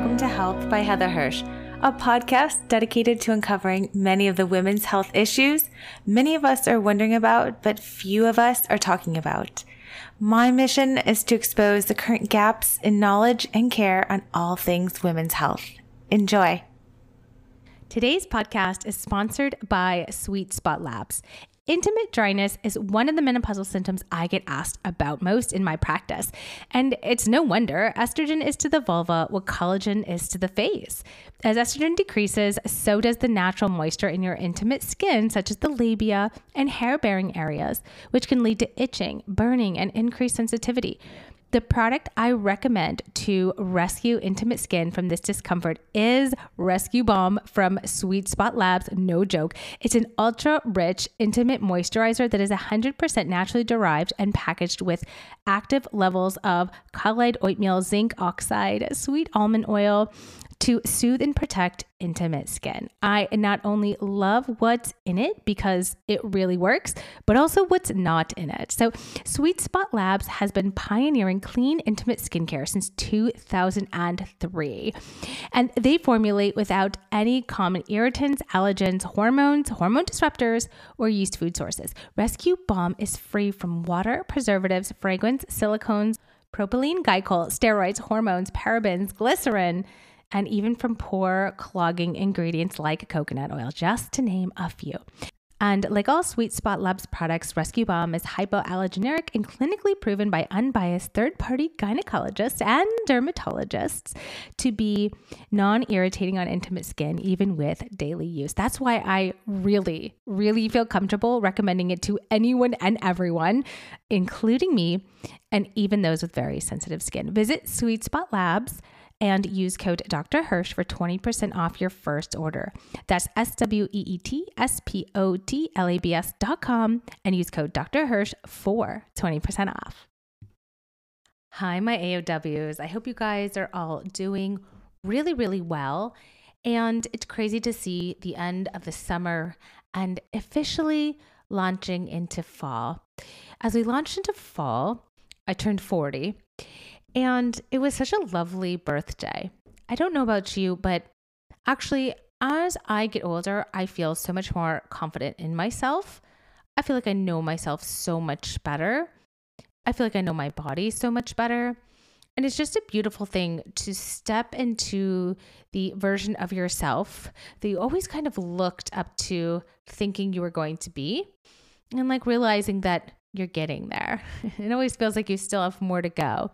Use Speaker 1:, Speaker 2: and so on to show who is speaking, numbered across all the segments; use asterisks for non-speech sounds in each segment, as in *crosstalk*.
Speaker 1: welcome to Health by Heather Hirsch, a podcast dedicated to uncovering many of the women's health issues many of us are wondering about, but few of us are talking about. My mission is to expose the current gaps in knowledge and care on all things women's health. Enjoy.
Speaker 2: Today's podcast is sponsored by Sweet Spot Labs. Intimate dryness is one of the menopausal symptoms I get asked about most in my practice. And it's no wonder estrogen is to the vulva what collagen is to the face. As estrogen decreases, so does the natural moisture in your intimate skin, such as the labia and hair bearing areas, which can lead to itching, burning, and increased sensitivity. The product I recommend to rescue intimate skin from this discomfort is Rescue Balm from Sweet Spot Labs. No joke. It's an ultra rich, intimate moisturizer that is 100% naturally derived and packaged with active levels of colloid oatmeal, zinc oxide, sweet almond oil, to soothe and protect intimate skin. I not only love what's in it because it really works, but also what's not in it. So, Sweet Spot Labs has been pioneering clean, intimate skincare since 2003. And they formulate without any common irritants, allergens, hormones, hormone disruptors, or yeast food sources. Rescue Balm is free from water, preservatives, fragrance, silicones, propylene glycol, steroids, hormones, parabens, glycerin and even from pore clogging ingredients like coconut oil, just to name a few. And like all Sweet Spot Labs products, Rescue Balm is hypoallergenic and clinically proven by unbiased third party gynecologists and dermatologists to be non irritating on intimate skin, even with daily use. That's why I really, really feel comfortable recommending it to anyone and everyone, including me, and even those with very sensitive skin. Visit Sweet Spot Labs and use code Dr. Hirsch for 20% off your first order. That's S W E E T S P O T L A B S dot com and use code Dr. Hirsch for 20% off. Hi, my AOWs. I hope you guys are all doing really, really well. And it's crazy to see the end of the summer and officially launching into fall. As we launched into fall, I turned 40 and it was such a lovely birthday. I don't know about you, but actually, as I get older, I feel so much more confident in myself. I feel like I know myself so much better. I feel like I know my body so much better. And it's just a beautiful thing to step into the version of yourself that you always kind of looked up to thinking you were going to be. And like realizing that you're getting there. *laughs* It always feels like you still have more to go.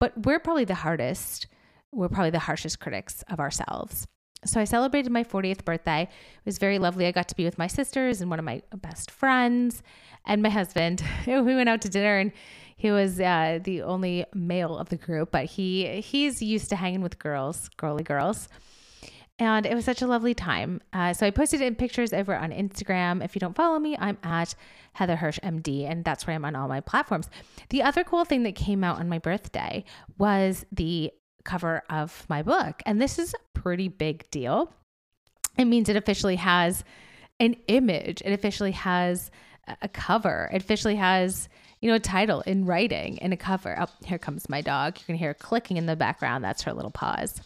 Speaker 2: But we're probably the hardest, we're probably the harshest critics of ourselves. So I celebrated my 40th birthday. It was very lovely. I got to be with my sisters and one of my best friends and my husband. *laughs* we went out to dinner and he was uh, the only male of the group, but he he's used to hanging with girls, girly girls. And it was such a lovely time. Uh, so I posted in pictures over on Instagram. If you don't follow me, I'm at Heather Hirsch MD, and that's where I'm on all my platforms. The other cool thing that came out on my birthday was the cover of my book. And this is a pretty big deal. It means it officially has an image, it officially has a cover, it officially has you know, a title in writing and a cover. Oh, here comes my dog. You can hear clicking in the background. That's her little paws.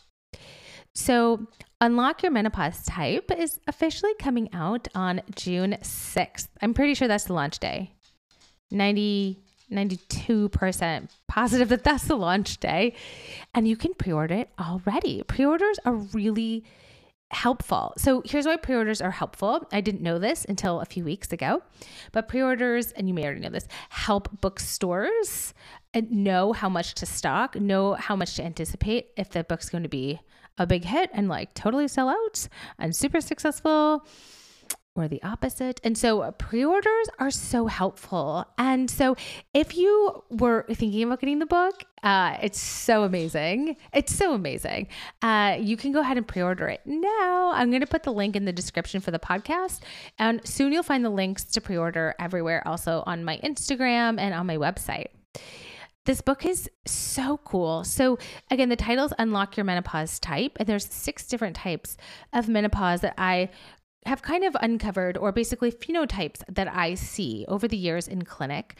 Speaker 2: So, Unlock Your Menopause Type is officially coming out on June 6th. I'm pretty sure that's the launch day. 90 92% positive that that's the launch day. And you can pre order it already. Pre orders are really helpful. So here's why pre orders are helpful. I didn't know this until a few weeks ago, but pre orders, and you may already know this, help bookstores uh, know how much to stock, know how much to anticipate if the book's going to be a big hit and like totally sell out and super successful or the opposite. And so pre orders are so helpful. And so if you were thinking about getting the book, uh, it's so amazing. It's so amazing. Uh, you can go ahead and pre order it now. I'm going to put the link in the description for the podcast. And soon you'll find the links to pre order everywhere, also on my Instagram and on my website. This book is so cool. So, again, the title is Unlock Your Menopause Type, and there's six different types of menopause that I have kind of uncovered, or basically phenotypes that I see over the years in clinic.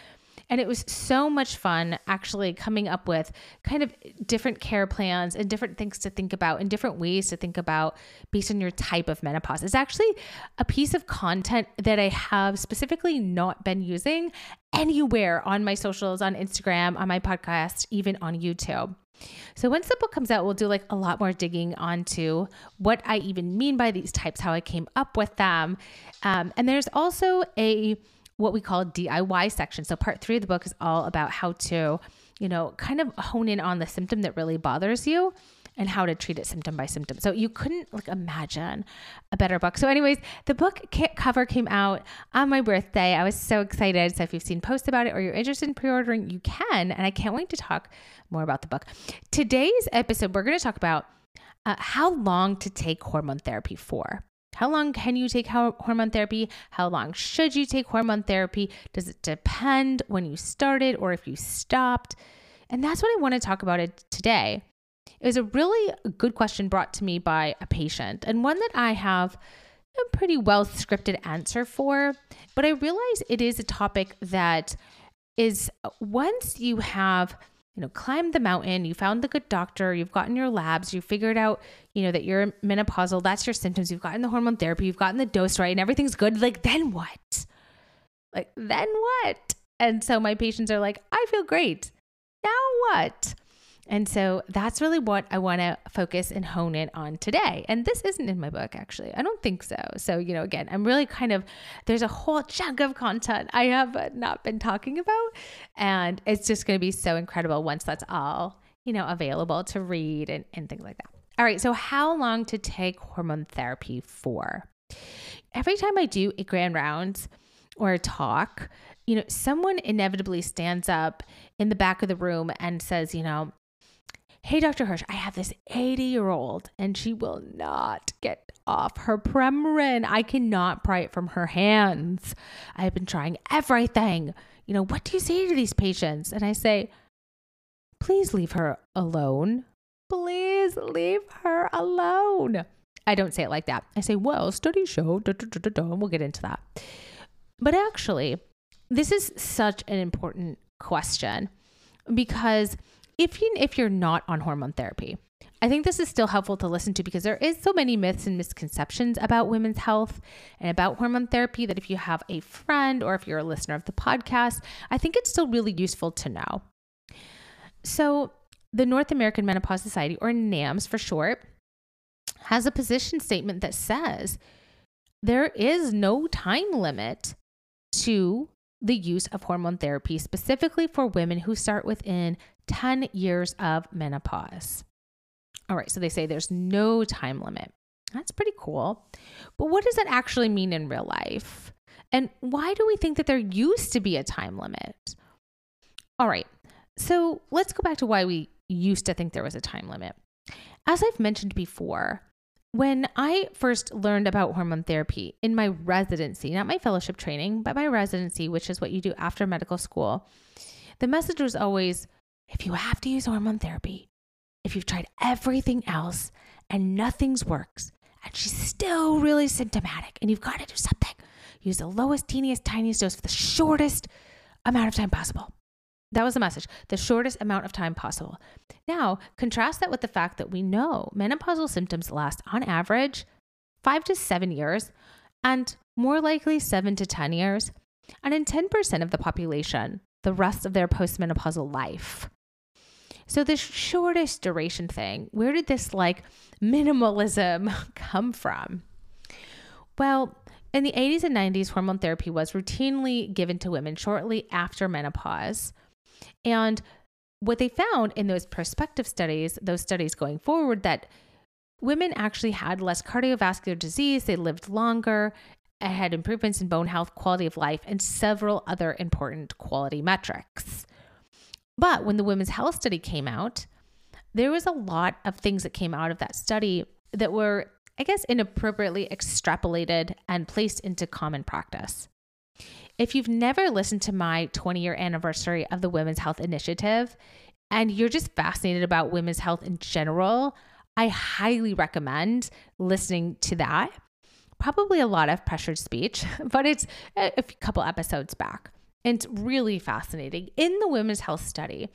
Speaker 2: And it was so much fun actually coming up with kind of different care plans and different things to think about and different ways to think about based on your type of menopause. It's actually a piece of content that I have specifically not been using anywhere on my socials, on Instagram, on my podcast, even on YouTube. So once the book comes out, we'll do like a lot more digging onto what I even mean by these types, how I came up with them. Um, and there's also a what we call DIY section. So part three of the book is all about how to, you know, kind of hone in on the symptom that really bothers you and how to treat it symptom by symptom. So you couldn't like imagine a better book. So anyways, the book cover came out on my birthday. I was so excited. So if you've seen posts about it or you're interested in pre-ordering, you can. And I can't wait to talk more about the book. Today's episode, we're going to talk about uh, how long to take hormone therapy for. How long can you take hormone therapy? How long should you take hormone therapy? Does it depend when you started or if you stopped? And that's what I want to talk about it today. It was a really good question brought to me by a patient and one that I have a pretty well scripted answer for, but I realize it is a topic that is uh, once you have you know, climbed the mountain, you found the good doctor, you've gotten your labs, you figured out, you know, that you're menopausal, that's your symptoms, you've gotten the hormone therapy, you've gotten the dose right, and everything's good. Like, then what? Like, then what? And so my patients are like, I feel great. Now what? And so that's really what I want to focus and hone in on today. And this isn't in my book, actually. I don't think so. So, you know, again, I'm really kind of, there's a whole chunk of content I have not been talking about. And it's just going to be so incredible once that's all, you know, available to read and, and things like that. All right. So, how long to take hormone therapy for? Every time I do a grand rounds or a talk, you know, someone inevitably stands up in the back of the room and says, you know, Hey, Dr. Hirsch, I have this 80 year old and she will not get off her Premarin. I cannot pry it from her hands. I have been trying everything. You know, what do you say to these patients? And I say, please leave her alone. Please leave her alone. I don't say it like that. I say, well, studies show, and we'll get into that. But actually, this is such an important question because if you if you're not on hormone therapy. I think this is still helpful to listen to because there is so many myths and misconceptions about women's health and about hormone therapy that if you have a friend or if you're a listener of the podcast, I think it's still really useful to know. So, the North American Menopause Society or NAMS for short has a position statement that says there is no time limit to the use of hormone therapy specifically for women who start within 10 years of menopause. All right, so they say there's no time limit. That's pretty cool. But what does that actually mean in real life? And why do we think that there used to be a time limit? All right, so let's go back to why we used to think there was a time limit. As I've mentioned before, when I first learned about hormone therapy in my residency, not my fellowship training, but my residency, which is what you do after medical school, the message was always if you have to use hormone therapy, if you've tried everything else and nothing's works, and she's still really symptomatic, and you've got to do something, use the lowest, teeniest, tiniest dose for the shortest amount of time possible. That was the message the shortest amount of time possible. Now, contrast that with the fact that we know menopausal symptoms last on average five to seven years, and more likely seven to 10 years. And in 10% of the population, the rest of their postmenopausal life. So, this shortest duration thing, where did this like minimalism *laughs* come from? Well, in the 80s and 90s, hormone therapy was routinely given to women shortly after menopause. And what they found in those prospective studies, those studies going forward, that women actually had less cardiovascular disease, they lived longer, had improvements in bone health, quality of life, and several other important quality metrics. But when the women's health study came out, there was a lot of things that came out of that study that were, I guess, inappropriately extrapolated and placed into common practice. If you've never listened to my 20 year anniversary of the Women's Health Initiative and you're just fascinated about women's health in general, I highly recommend listening to that. Probably a lot of pressured speech, *laughs* but it's a, couple episodes back. And it's really fascinating. In the women's health study,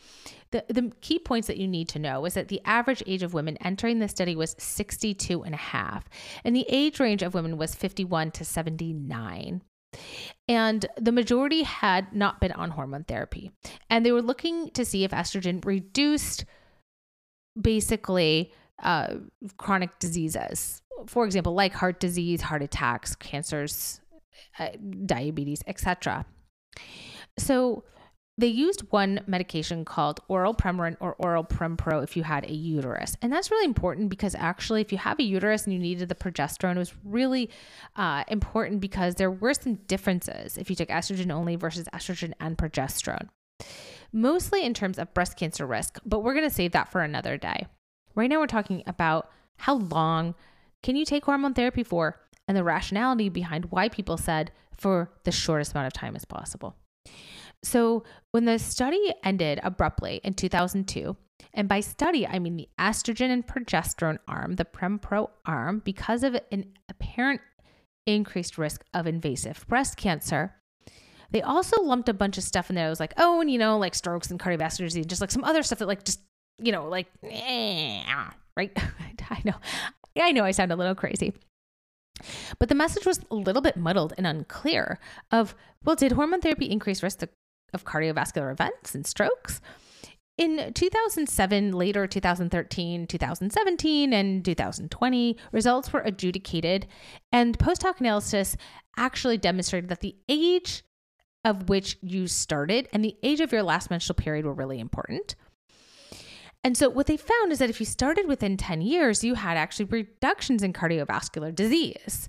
Speaker 2: the, the key points that you need to know is that the average age of women entering the study was 62 and a half, and the age range of women was 51 to 79. And the majority had not been on hormone therapy. And they were looking to see if estrogen reduced basically uh, chronic diseases, for example, like heart disease, heart attacks, cancers, uh, diabetes, etc. So they used one medication called oral Premarin or oral Prempro if you had a uterus. And that's really important because actually, if you have a uterus and you needed the progesterone, it was really uh, important because there were some differences if you took estrogen only versus estrogen and progesterone, mostly in terms of breast cancer risk. But we're going to save that for another day. Right now, we're talking about how long can you take hormone therapy for and the rationality behind why people said for the shortest amount of time as possible. So, when the study ended abruptly in 2002, and by study, I mean the estrogen and progesterone arm, the Prempro arm, because of an apparent increased risk of invasive breast cancer, they also lumped a bunch of stuff in there. It was like, oh, and you know, like strokes and cardiovascular disease, just like some other stuff that, like, just, you know, like, *laughs* right? *laughs* I know. I know I sound a little crazy. But the message was a little bit muddled and unclear of, well, did hormone therapy increase risk of cardiovascular events and strokes? In 2007, later 2013, 2017, and 2020, results were adjudicated, and post hoc analysis actually demonstrated that the age of which you started and the age of your last menstrual period were really important. And so what they found is that if you started within 10 years, you had actually reductions in cardiovascular disease.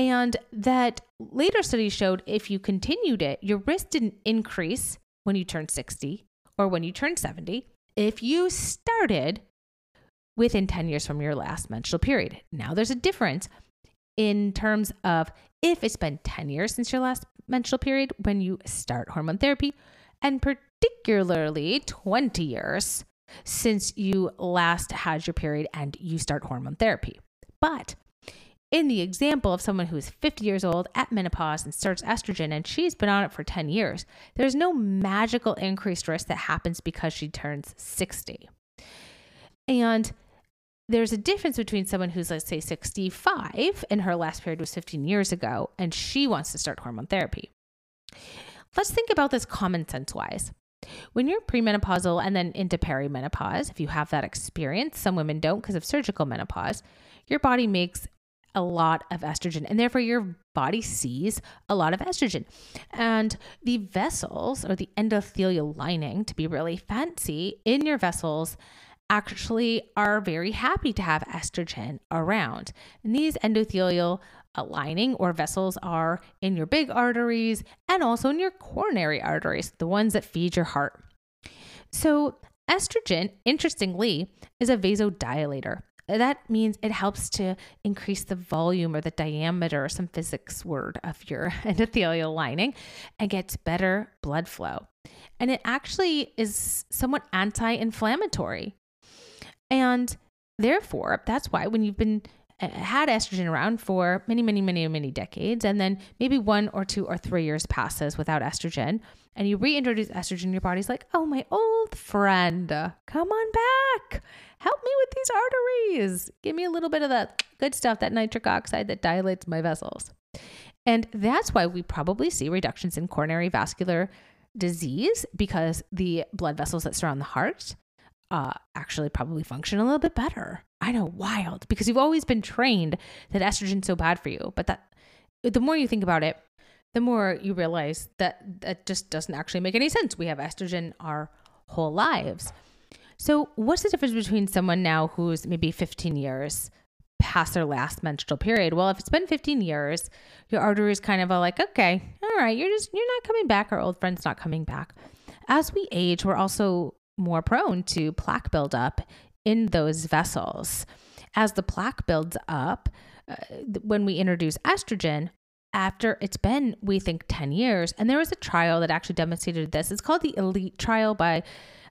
Speaker 2: And that later studies showed if you continued it, your risk didn't increase when you turned 60 or when you turned 70 if you started within 10 years from your last menstrual period. Now there's a difference in terms of if it's been 10 years since your last menstrual period when you start hormone therapy, and particularly 20 years since you last had your period and you start hormone therapy. But in the example of someone who is 50 years old at menopause and starts estrogen and she's been on it for 10 years, there's no magical increased risk that happens because she turns 60. And there's a difference between someone who's, let's say, 65 and her last period was 15 years ago and she wants to start hormone therapy. Let's think about this common sense wise. When you're premenopausal and then into perimenopause, if you have that experience, some women don't because of surgical menopause, your body makes a lot of estrogen and therefore your body sees a lot of estrogen. And the vessels or the endothelial lining, to be really fancy, in your vessels actually are very happy to have estrogen around. And these endothelial uh, lining or vessels are in your big arteries and also in your coronary arteries, the ones that feed your heart. So, estrogen, interestingly, is a vasodilator. That means it helps to increase the volume or the diameter, some physics word of your *laughs* endothelial lining, and gets better blood flow. And it actually is somewhat anti inflammatory. And therefore, that's why when you've been had estrogen around for many, many, many, many decades, and then maybe one or two or three years passes without estrogen, and you reintroduce estrogen, your body's like, oh, my old friend, come on back. Help me with these arteries. Give me a little bit of that good stuff, that nitric oxide that dilates my vessels. And that's why we probably see reductions in coronary vascular disease because the blood vessels that surround the heart uh, actually probably function a little bit better. I know, wild, because you've always been trained that estrogen's so bad for you. But that the more you think about it, the more you realize that that just doesn't actually make any sense. We have estrogen our whole lives. So, what's the difference between someone now who's maybe 15 years past their last menstrual period? Well, if it's been 15 years, your arteries kind of like, okay, all right, you're just you're not coming back. Our old friend's not coming back. As we age, we're also more prone to plaque buildup in those vessels. As the plaque builds up, uh, when we introduce estrogen, after it's been, we think, 10 years, and there was a trial that actually demonstrated this. It's called the ELITE trial by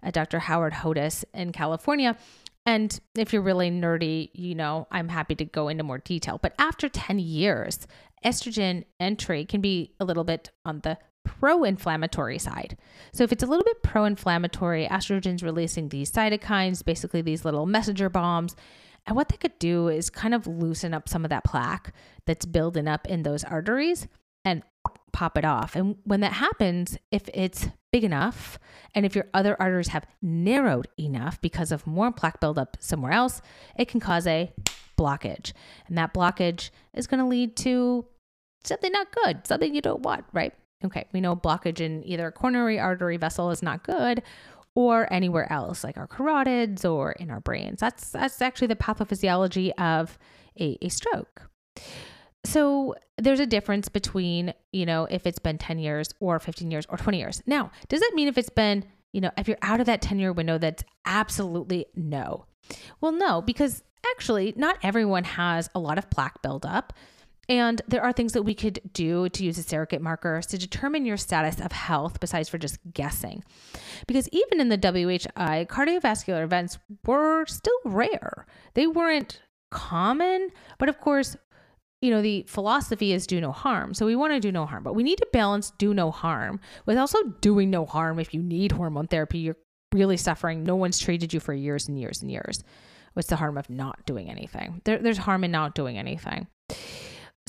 Speaker 2: uh, Dr. Howard Hodis in California. And if you're really nerdy, you know, I'm happy to go into more detail. But after 10 years, estrogen entry can be a little bit on the pro inflammatory side. So, if it's a little bit pro inflammatory, estrogen's releasing these cytokines, basically these little messenger bombs. And what they could do is kind of loosen up some of that plaque that's building up in those arteries and pop it off. And when that happens, if it's big enough and if your other arteries have narrowed enough because of more plaque buildup somewhere else, it can cause a blockage. And that blockage is going to lead to something not good, something you don't want, right? Okay, we know blockage in either a coronary artery vessel is not good or anywhere else like our carotids or in our brains. That's that's actually the pathophysiology of a, a stroke. So there's a difference between, you know, if it's been 10 years or 15 years or 20 years. Now, does that mean if it's been, you know, if you're out of that 10 year window, that's absolutely no? Well, no, because actually, not everyone has a lot of plaque buildup. And there are things that we could do to use a surrogate markers to determine your status of health besides for just guessing. Because even in the WHI, cardiovascular events were still rare. They weren't common, but of course, you know, the philosophy is do no harm. So we want to do no harm, but we need to balance do no harm with also doing no harm if you need hormone therapy. You're really suffering. No one's treated you for years and years and years. What's the harm of not doing anything? There, there's harm in not doing anything.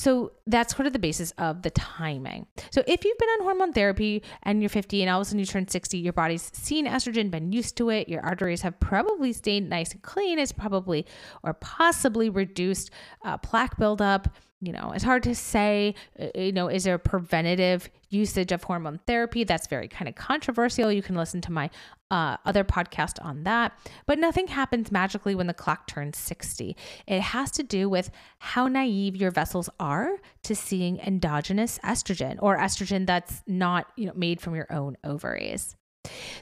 Speaker 2: So that's sort of the basis of the timing. So if you've been on hormone therapy and you're 50 and all of a sudden you turn 60, your body's seen estrogen, been used to it, your arteries have probably stayed nice and clean, it's probably or possibly reduced uh, plaque buildup you know, it's hard to say, uh, you know, is there preventative usage of hormone therapy? That's very kind of controversial. You can listen to my uh, other podcast on that. But nothing happens magically when the clock turns 60. It has to do with how naive your vessels are to seeing endogenous estrogen or estrogen that's not, you know, made from your own ovaries.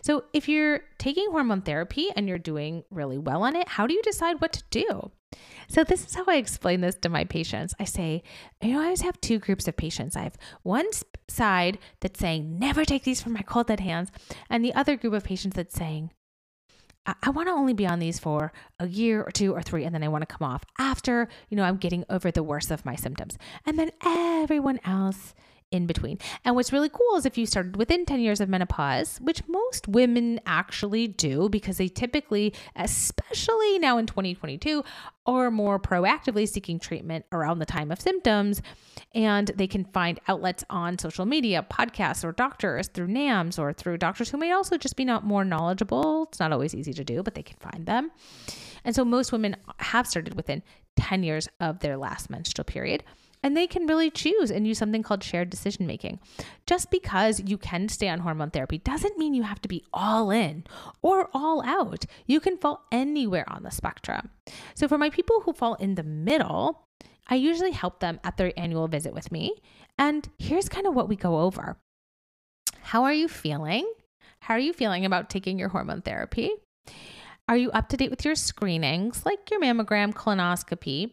Speaker 2: So, if you're taking hormone therapy and you're doing really well on it, how do you decide what to do? So, this is how I explain this to my patients. I say, you know, I always have two groups of patients. I have one side that's saying, never take these from my cold dead hands, and the other group of patients that's saying, I, I want to only be on these for a year or two or three, and then I want to come off after, you know, I'm getting over the worst of my symptoms. And then everyone else in between. And what's really cool is if you started within 10 years of menopause, which most women actually do because they typically, especially now in 2022, are more proactively seeking treatment around the time of symptoms. And they can find outlets on social media, podcasts, or doctors through NAMS or through doctors who may also just be not more knowledgeable. It's not always easy to do, but they can find them. And so most women have started within 10 years of their last menstrual period and they can really choose and use something called shared decision making. Just because you can stay on hormone therapy doesn't mean you have to be all in or all out. You can fall anywhere on the spectrum. So, for my people who fall in the middle, I usually help them at their annual visit with me. And here's kind of what we go over How are you feeling? How are you feeling about taking your hormone therapy? Are you up to date with your screenings, like your mammogram, colonoscopy?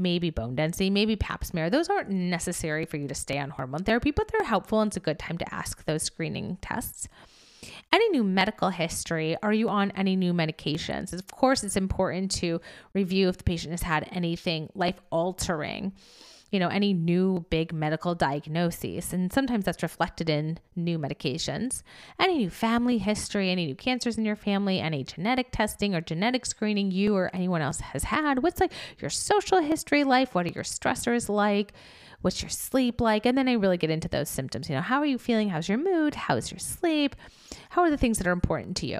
Speaker 2: Maybe bone density, maybe pap smear. Those aren't necessary for you to stay on hormone therapy, but they're helpful and it's a good time to ask those screening tests. Any new medical history? Are you on any new medications? Of course, it's important to review if the patient has had anything life altering you know, any new big medical diagnoses. And sometimes that's reflected in new medications. Any new family history, any new cancers in your family, any genetic testing or genetic screening you or anyone else has had. What's like your social history life? What are your stressors like? What's your sleep like? And then I really get into those symptoms. You know, how are you feeling? How's your mood? How's your sleep? How are the things that are important to you?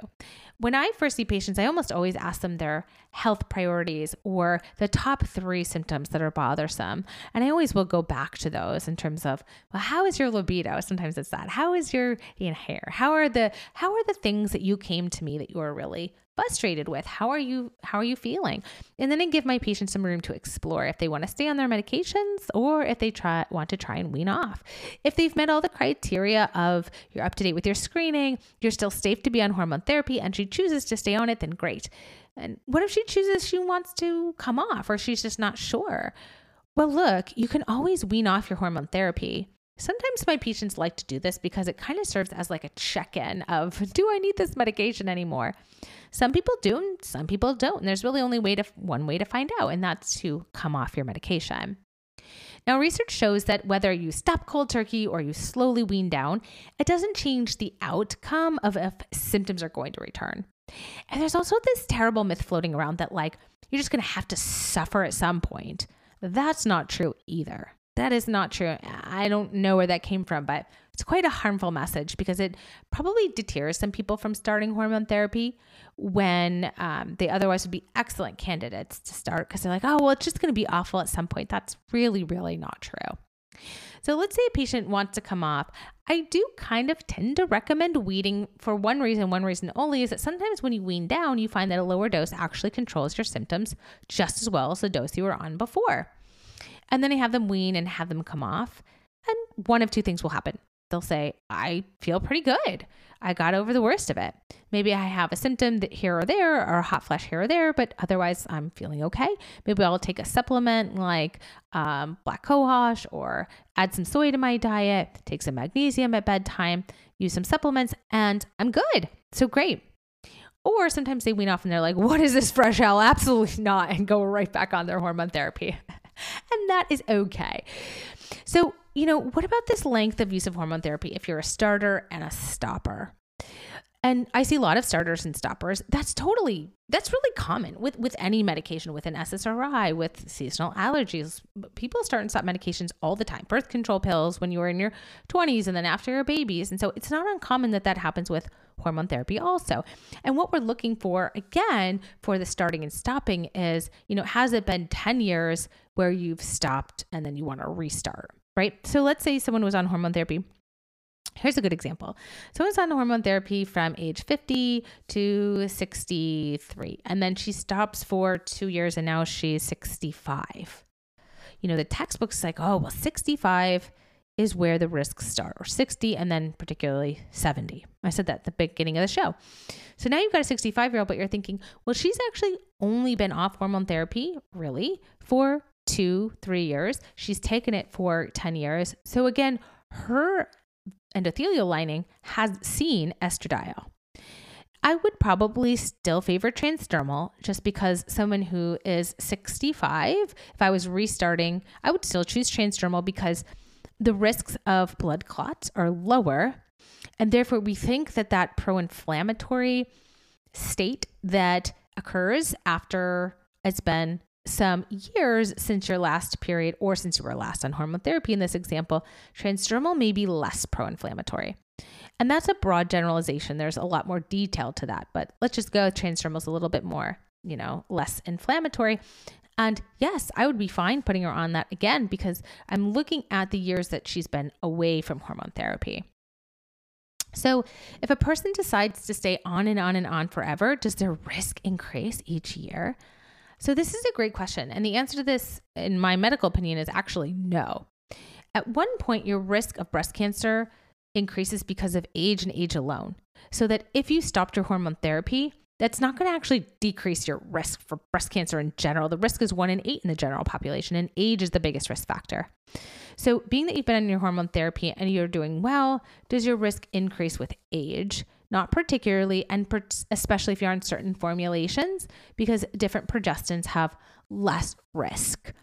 Speaker 2: When I first see patients, I almost always ask them their health priorities or the top three symptoms that are bothersome. And I always will go back to those in terms of, well, how is your libido? Sometimes it's that. How is your you know, hair? How are the how are the things that you came to me that you are really frustrated with how are you how are you feeling and then i give my patients some room to explore if they want to stay on their medications or if they try want to try and wean off if they've met all the criteria of you're up to date with your screening you're still safe to be on hormone therapy she chooses to stay on it then great and what if she chooses she wants to come off or she's just not sure well look you can always wean off your hormone therapy Sometimes my patients like to do this because it kind of serves as like a check in of *laughs* do I need this medication anymore? Some people do, and some people don't. And there's really only way to one way to find out, and that's to come off your medication. Now, research shows that whether you stop cold turkey or you slowly wean down, it doesn't change the outcome of if symptoms are going to return. And there's also this terrible myth floating around that, like, you're just going to have to suffer at some point. That's not true either. That is not true. I don't know where that came from, but it's quite a harmful message because it probably deters some people from starting hormone therapy when um, they otherwise would be excellent candidates to start because they're like, oh, well, it's just going to be awful at some point. That's really, really not true. So let's say a patient wants to come off. I do kind of tend to recommend weaning for one reason, one reason only is that sometimes when you wean down, you find that a lower dose actually controls your symptoms just as well as the dose you were on before. And then I have them wean and have them come off. And one of two things will happen they'll say, I feel pretty good. I got over the worst of it. Maybe I have a symptom that here or there, or a hot flash here or there, but otherwise I'm feeling okay. Maybe I'll take a supplement like um, black cohosh or add some soy to my diet, take some magnesium at bedtime, use some supplements, and I'm good. So great. Or sometimes they wean off and they're like, what is this fresh hell? *laughs* Absolutely not. And go right back on their hormone therapy. And that is okay. So you know, what about this length of use of hormone therapy if you're a starter and a stopper? And I see a lot of starters and stoppers. That's totally that's really common with with any medication, with an SSRI, with seasonal allergies. People start and stop medications all the time. Birth control pills when you were in your 20s and then after your babies. And so it's not uncommon that that happens with hormone therapy also. And what we're looking for again for the starting and stopping is, you know, has it been 10 years where you've stopped and then you want to restart? right? So let's say someone was on hormone therapy. Here's a good example. Someone's on hormone therapy from age 50 to 63, and then she stops for two years and now she's 65. You know, the textbook's like, oh, well, 65 is where the risks start, or 60, and then particularly 70. I said that at the beginning of the show. So now you've got a 65 year old, but you're thinking, well, she's actually only been off hormone therapy, really, for two, three years. She's taken it for 10 years. So again, her endothelial lining has seen estradiol. I would probably still favor transdermal just because someone who is 65, if I was restarting, I would still choose transdermal because the risks of blood clots are lower. And therefore, we think that that pro inflammatory state that occurs after it's been some years since your last period or since you were last on hormone therapy in this example, transdermal may be less pro inflammatory. And that's a broad generalization. There's a lot more detail to that, but let's just go transdermal is a little bit more, you know, less inflammatory. And yes, I would be fine putting her on that again because I'm looking at the years that she's been away from hormone therapy. So, if a person decides to stay on and on and on forever, does their risk increase each year? So, this is a great question. And the answer to this, in my medical opinion, is actually no. At one point, your risk of breast cancer increases because of age and age alone. So, that if you stopped your hormone therapy, that's not going to actually decrease your risk for breast cancer in general. The risk is one in eight in the general population, and age is the biggest risk factor. So, being that you've been on your hormone therapy and you're doing well, does your risk increase with age? Not particularly, and per- especially if you're on certain formulations, because different progestins have less risk.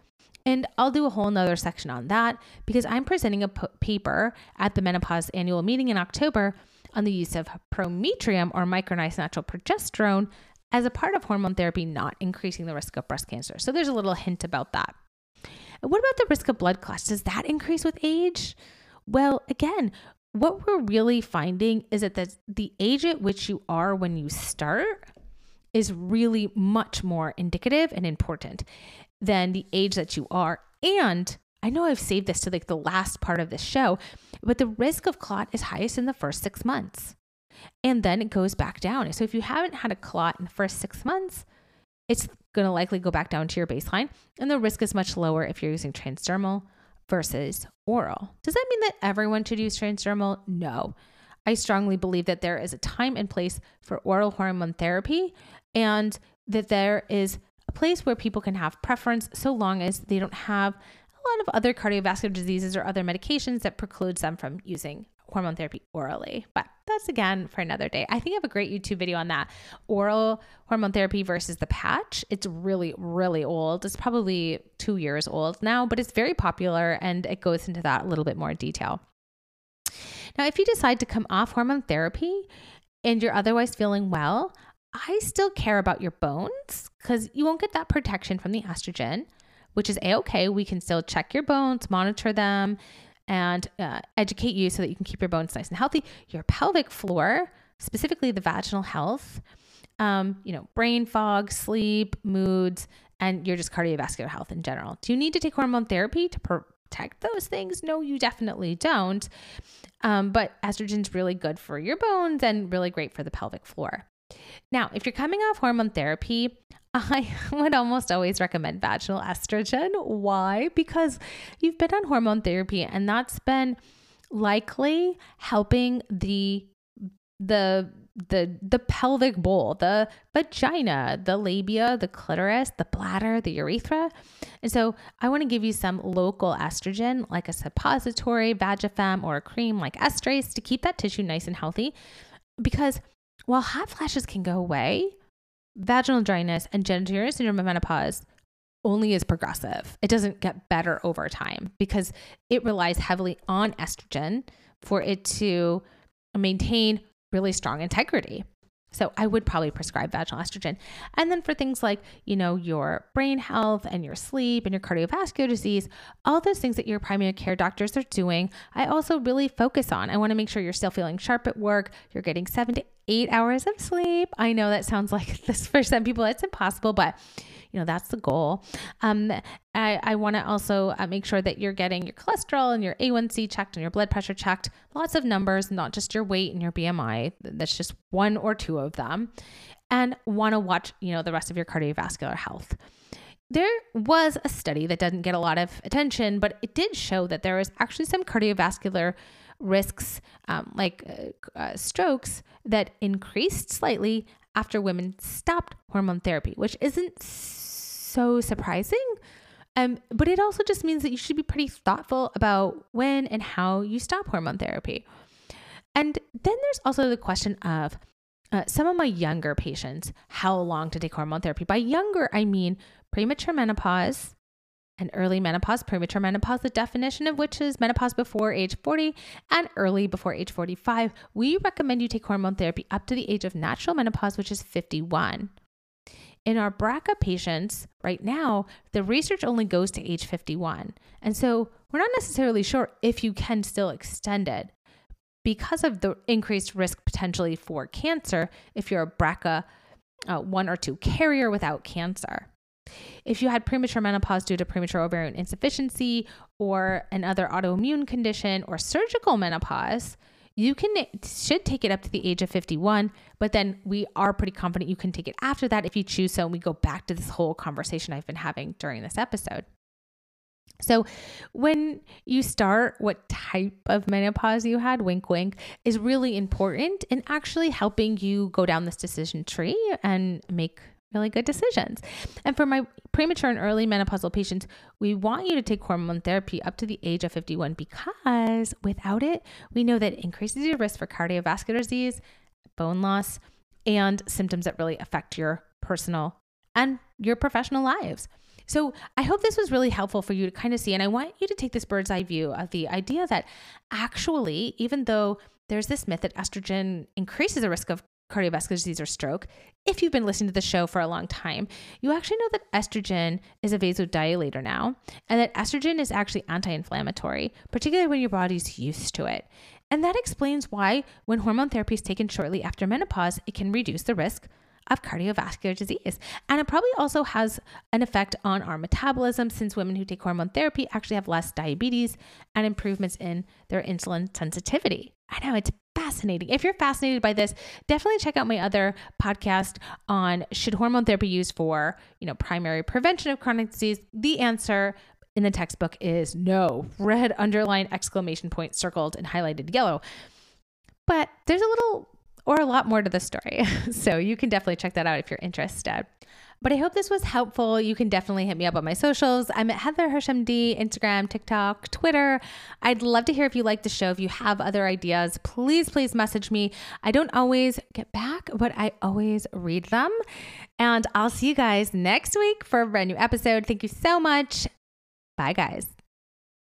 Speaker 2: And I'll do a whole nother section on that because I'm presenting a p- paper at the menopause annual meeting in October on the use of prometrium or micronized natural progesterone as a part of hormone therapy, not increasing the risk of breast cancer. So there's a little hint about that. And what about the risk of blood clots? Does that increase with age? Well, again, what we're really finding is that the, the age at which you are when you start is really much more indicative and important than the age that you are. And I know I've saved this to like the last part of the show, but the risk of clot is highest in the first six months. And then it goes back down. So if you haven't had a clot in the first six months, it's going to likely go back down to your baseline. And the risk is much lower if you're using transdermal versus oral. Does that mean that everyone should use transdermal? No. I strongly believe that there is a time and place for oral hormone therapy and that there is a place where people can have preference so long as they don't have a lot of other cardiovascular diseases or other medications that precludes them from using hormone therapy orally. But that's again for another day. I think I have a great YouTube video on that. Oral hormone therapy versus the patch. It's really, really old. It's probably two years old now, but it's very popular and it goes into that a little bit more detail. Now, if you decide to come off hormone therapy and you're otherwise feeling well, I still care about your bones because you won't get that protection from the estrogen, which is a okay. We can still check your bones, monitor them, and uh, educate you so that you can keep your bones nice and healthy. Your pelvic floor, specifically the vaginal health, um, you know, brain fog, sleep, moods, and your just cardiovascular health in general. Do you need to take hormone therapy to protect those things? No, you definitely don't. Um, but estrogen's really good for your bones and really great for the pelvic floor. Now, if you're coming off hormone therapy, I *laughs* would almost always recommend vaginal estrogen. Why? Because you've been on hormone therapy and that's been likely helping the the the the pelvic bowl, the vagina, the labia, the clitoris, the bladder, the urethra. And so I want to give you some local estrogen like a suppository, Vagifem or a cream like Estrace to keep that tissue nice and healthy because while hot flashes can go away, vaginal dryness and genitourinary syndrome of menopause only is progressive. It doesn't get better over time because it relies heavily on estrogen for it to maintain really strong integrity. So I would probably prescribe vaginal estrogen. And then for things like, you know, your brain health and your sleep and your cardiovascular disease, all those things that your primary care doctors are doing, I also really focus on. I want to make sure you're still feeling sharp at work, you're getting 7 to 8 hours of sleep. I know that sounds like *laughs* this for some people it's impossible, but you know that's the goal. Um, i, I want to also uh, make sure that you're getting your cholesterol and your a1c checked and your blood pressure checked. Lots of numbers not just your weight and your bmi that's just one or two of them. And want to watch you know the rest of your cardiovascular health. There was a study that didn't get a lot of attention, but it did show that there was actually some cardiovascular risks, um, like uh, uh, strokes, that increased slightly after women stopped hormone therapy, which isn't so surprising. Um, but it also just means that you should be pretty thoughtful about when and how you stop hormone therapy. And then there's also the question of uh, some of my younger patients, how long to take hormone therapy. By younger, I mean premature menopause, and early menopause, premature menopause, the definition of which is menopause before age 40 and early before age 45. We recommend you take hormone therapy up to the age of natural menopause, which is 51. In our BRCA patients right now, the research only goes to age 51. And so we're not necessarily sure if you can still extend it because of the increased risk potentially for cancer if you're a BRCA uh, one or two carrier without cancer. If you had premature menopause due to premature ovarian insufficiency or another autoimmune condition or surgical menopause, you can should take it up to the age of 51 but then we are pretty confident you can take it after that if you choose so and we go back to this whole conversation i've been having during this episode. So, when you start, what type of menopause you had, wink, wink, is really important in actually helping you go down this decision tree and make really good decisions. And for my premature and early menopausal patients, we want you to take hormone therapy up to the age of 51 because without it, we know that it increases your risk for cardiovascular disease, bone loss, and symptoms that really affect your personal and your professional lives. So I hope this was really helpful for you to kind of see. And I want you to take this bird's eye view of the idea that actually, even though there's this myth that estrogen increases the risk of cardiovascular disease or stroke, if you've been listening to the show for a long time, you actually know that estrogen is a vasodilator now, and that estrogen is actually anti inflammatory, particularly when your body's used to it. And that explains why, when hormone therapy is taken shortly after menopause, it can reduce the risk of cardiovascular disease. And it probably also has an effect on our metabolism since women who take hormone therapy actually have less diabetes and improvements in their insulin sensitivity. I know it's fascinating. If you're fascinated by this, definitely check out my other podcast on should hormone therapy used for, you know, primary prevention of chronic disease? The answer in the textbook is no. Red underline exclamation point circled and highlighted yellow. But there's a little or a lot more to the story. *laughs* so you can definitely check that out if you're interested. But I hope this was helpful. You can definitely hit me up on my socials. I'm at Heather HirschMD, Instagram, TikTok, Twitter. I'd love to hear if you like the show. If you have other ideas, please, please message me. I don't always get back, but I always read them. And I'll see you guys next week for a brand new episode. Thank you so much. Bye, guys.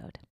Speaker 2: episode.